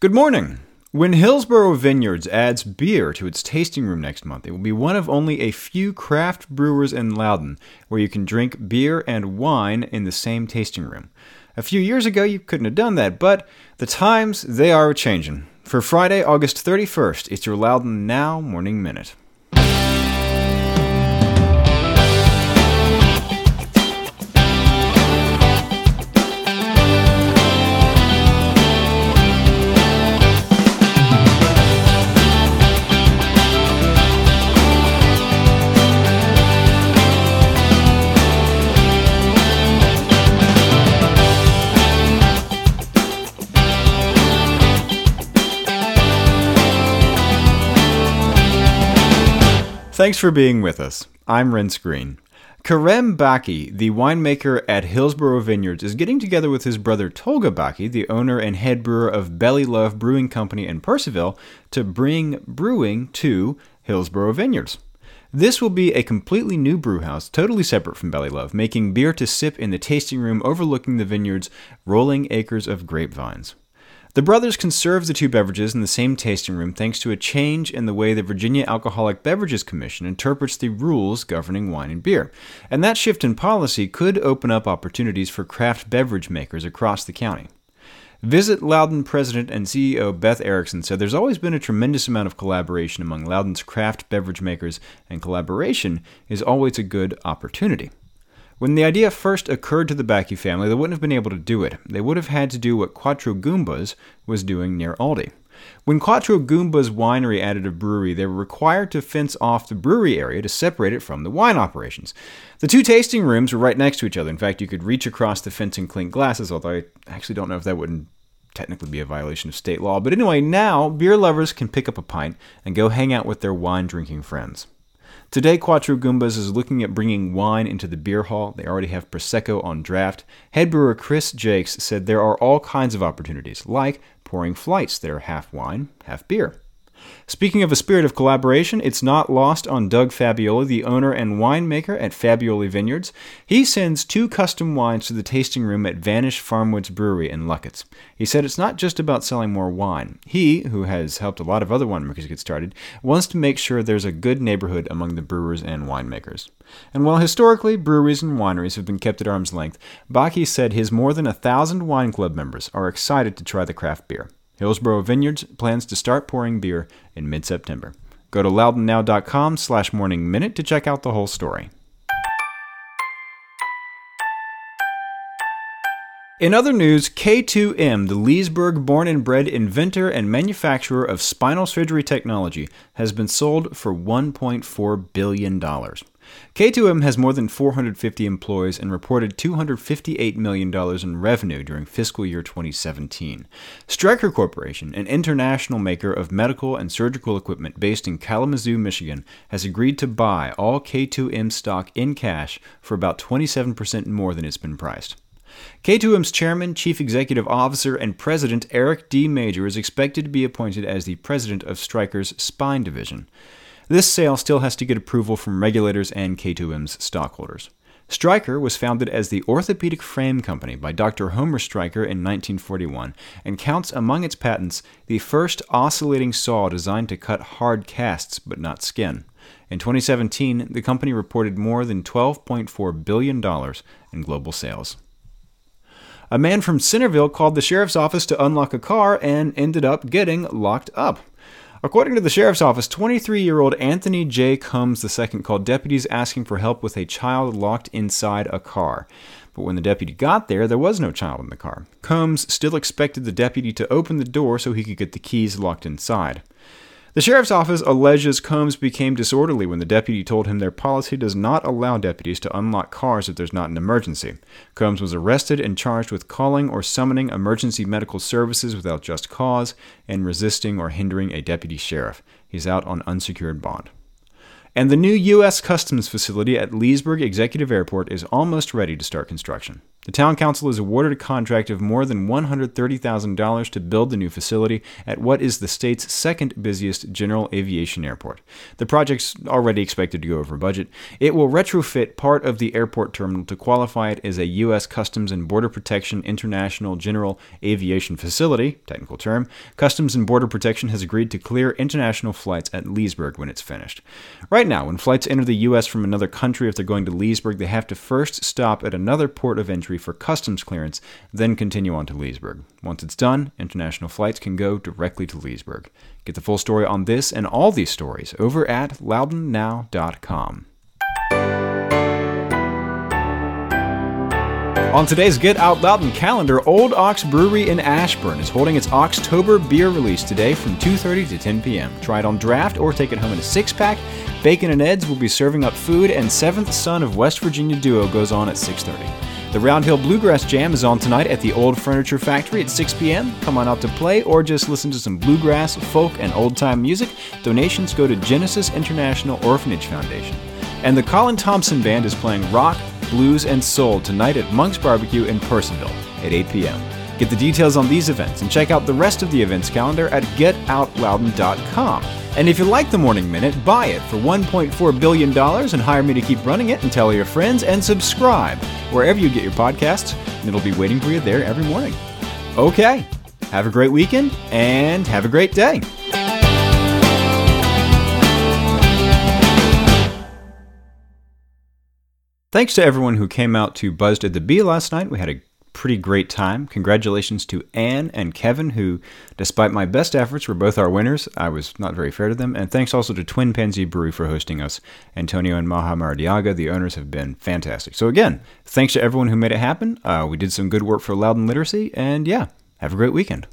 Good morning. When Hillsborough Vineyards adds beer to its tasting room next month, it will be one of only a few craft brewers in Loudoun where you can drink beer and wine in the same tasting room. A few years ago, you couldn't have done that, but the times, they are a changing. For Friday, August 31st, it's your Loudoun Now Morning Minute. Thanks for being with us. I'm Renss Greene. Kerem Baki, the winemaker at Hillsborough Vineyards, is getting together with his brother Tolga Baki, the owner and head brewer of Belly Love Brewing Company in Purcellville, to bring brewing to Hillsborough Vineyards. This will be a completely new brewhouse, totally separate from Belly Love, making beer to sip in the tasting room overlooking the vineyard's rolling acres of grapevines. The brothers conserved the two beverages in the same tasting room thanks to a change in the way the Virginia Alcoholic Beverages Commission interprets the rules governing wine and beer. And that shift in policy could open up opportunities for craft beverage makers across the county. Visit Loudoun President and CEO Beth Erickson said there's always been a tremendous amount of collaboration among Loudoun's craft beverage makers, and collaboration is always a good opportunity. When the idea first occurred to the Baki family, they wouldn't have been able to do it. They would have had to do what Quattro Goomba's was doing near Aldie. When Quattro Goomba's winery added a brewery, they were required to fence off the brewery area to separate it from the wine operations. The two tasting rooms were right next to each other. In fact, you could reach across the fence and clink glasses, although I actually don't know if that wouldn't technically be a violation of state law. But anyway, now beer lovers can pick up a pint and go hang out with their wine drinking friends. Today, Quattro Goomba's is looking at bringing wine into the beer hall. They already have Prosecco on draft. Head brewer Chris Jakes said there are all kinds of opportunities, like pouring flights that are half wine, half beer. Speaking of a spirit of collaboration, it's not lost on Doug Fabbioli, the owner and winemaker at Fabbioli Vineyards. He sends two custom wines to the tasting room at Vanish Farmwoods Brewery in Lucketts. He said it's not just about selling more wine. He, who has helped a lot of other winemakers get started, wants to make sure there's a good neighborhood among the brewers and winemakers. And while historically breweries and wineries have been kept at arm's length, Baki said his more than a thousand wine club members are excited to try the craft beer. Hillsborough Vineyards plans to start pouring beer in mid-September. Go to loudounnow.com slash morning minute to check out the whole story. In other news, K2M, the Leesburg born and bred inventor and manufacturer of spinal surgery technology, has been sold for $1.4 billion. K2M has more than 450 employees and reported $258 million in revenue during fiscal year 2017. Stryker Corporation, an international maker of medical and surgical equipment based in Kalamazoo, Michigan, has agreed to buy all K2M stock in cash for about 27% more than it's been priced. K2M's chairman, chief executive officer, and president Eric D. Major is expected to be appointed as the president of Stryker's spine division. This sale still has to get approval from regulators and K2M's stockholders. Stryker was founded as the Orthopedic Frame Company by Dr. Homer Stryker in 1941 and counts among its patents the first oscillating saw designed to cut hard casts but not skin. In 2017, the company reported more than $12.4 billion in global sales. A man from Centreville called the sheriff's office to unlock a car and ended up getting locked up. According to the sheriff's office, 23 year old Anthony J. Combs II called deputies asking for help with a child locked inside a car. But when the deputy got there, there was no child in the car. Combs still expected the deputy to open the door so he could get the keys locked inside. The sheriff's office alleges Combs became disorderly when the deputy told him their policy does not allow deputies to unlock cars if there's not an emergency. Combs was arrested and charged with calling or summoning emergency medical services without just cause and resisting or hindering a deputy sheriff. He's out on unsecured bond. And the new U.S. Customs facility at Leesburg Executive Airport is almost ready to start construction. The town council is awarded a contract of more than $130,000 to build the new facility at what is the state's second busiest general aviation airport. The project's already expected to go over budget. It will retrofit part of the airport terminal to qualify it as a U.S. Customs and Border Protection International General Aviation Facility, technical term. Customs and Border Protection has agreed to clear international flights at Leesburg when it's finished. Right now, when flights enter the U.S. from another country, if they're going to Leesburg, they have to first stop at another port of entry for customs clearance, then continue on to Leesburg. Once it's done, international flights can go directly to Leesburg. Get the full story on this and all these stories over at loudounnow.com. On today's Get Out Loudoun calendar, Old Ox Brewery in Ashburn is holding its October beer release today from 2:30 to 10 p.m. Try it on draft or take it home in a six-pack. Bacon and Eds will be serving up food, and Seventh Son of West Virginia Duo goes on at 6:30. The Round Hill Bluegrass Jam is on tonight at the Old Furniture Factory at 6 p.m. Come on out to play or just listen to some bluegrass, folk, and old time music. Donations go to Genesis International Orphanage Foundation. And the Colin Thompson Band is playing rock, blues, and soul tonight at Monk's Barbecue in Purcellville at 8 p.m. Get the details on these events and check out the rest of the events calendar at getoutloudoun.com. And if you like the Morning Minute, buy it for $1.4 billion and hire me to keep running it and tell your friends and subscribe wherever you get your podcasts, and it'll be waiting for you there every morning. Okay, have a great weekend and have a great day. Thanks to everyone who came out to Buzzed at the Bee last night. We had a pretty great time. Congratulations to Anne and Kevin, who, despite my best efforts, were both our winners. I was not very fair to them. And thanks also to Twinpanzee Brewery for hosting us. Antonio and Maha Maradiaga, the owners, have been fantastic. So, again, thanks to everyone who made it happen. Uh, we did some good work for Loudoun Literacy. And yeah, have a great weekend.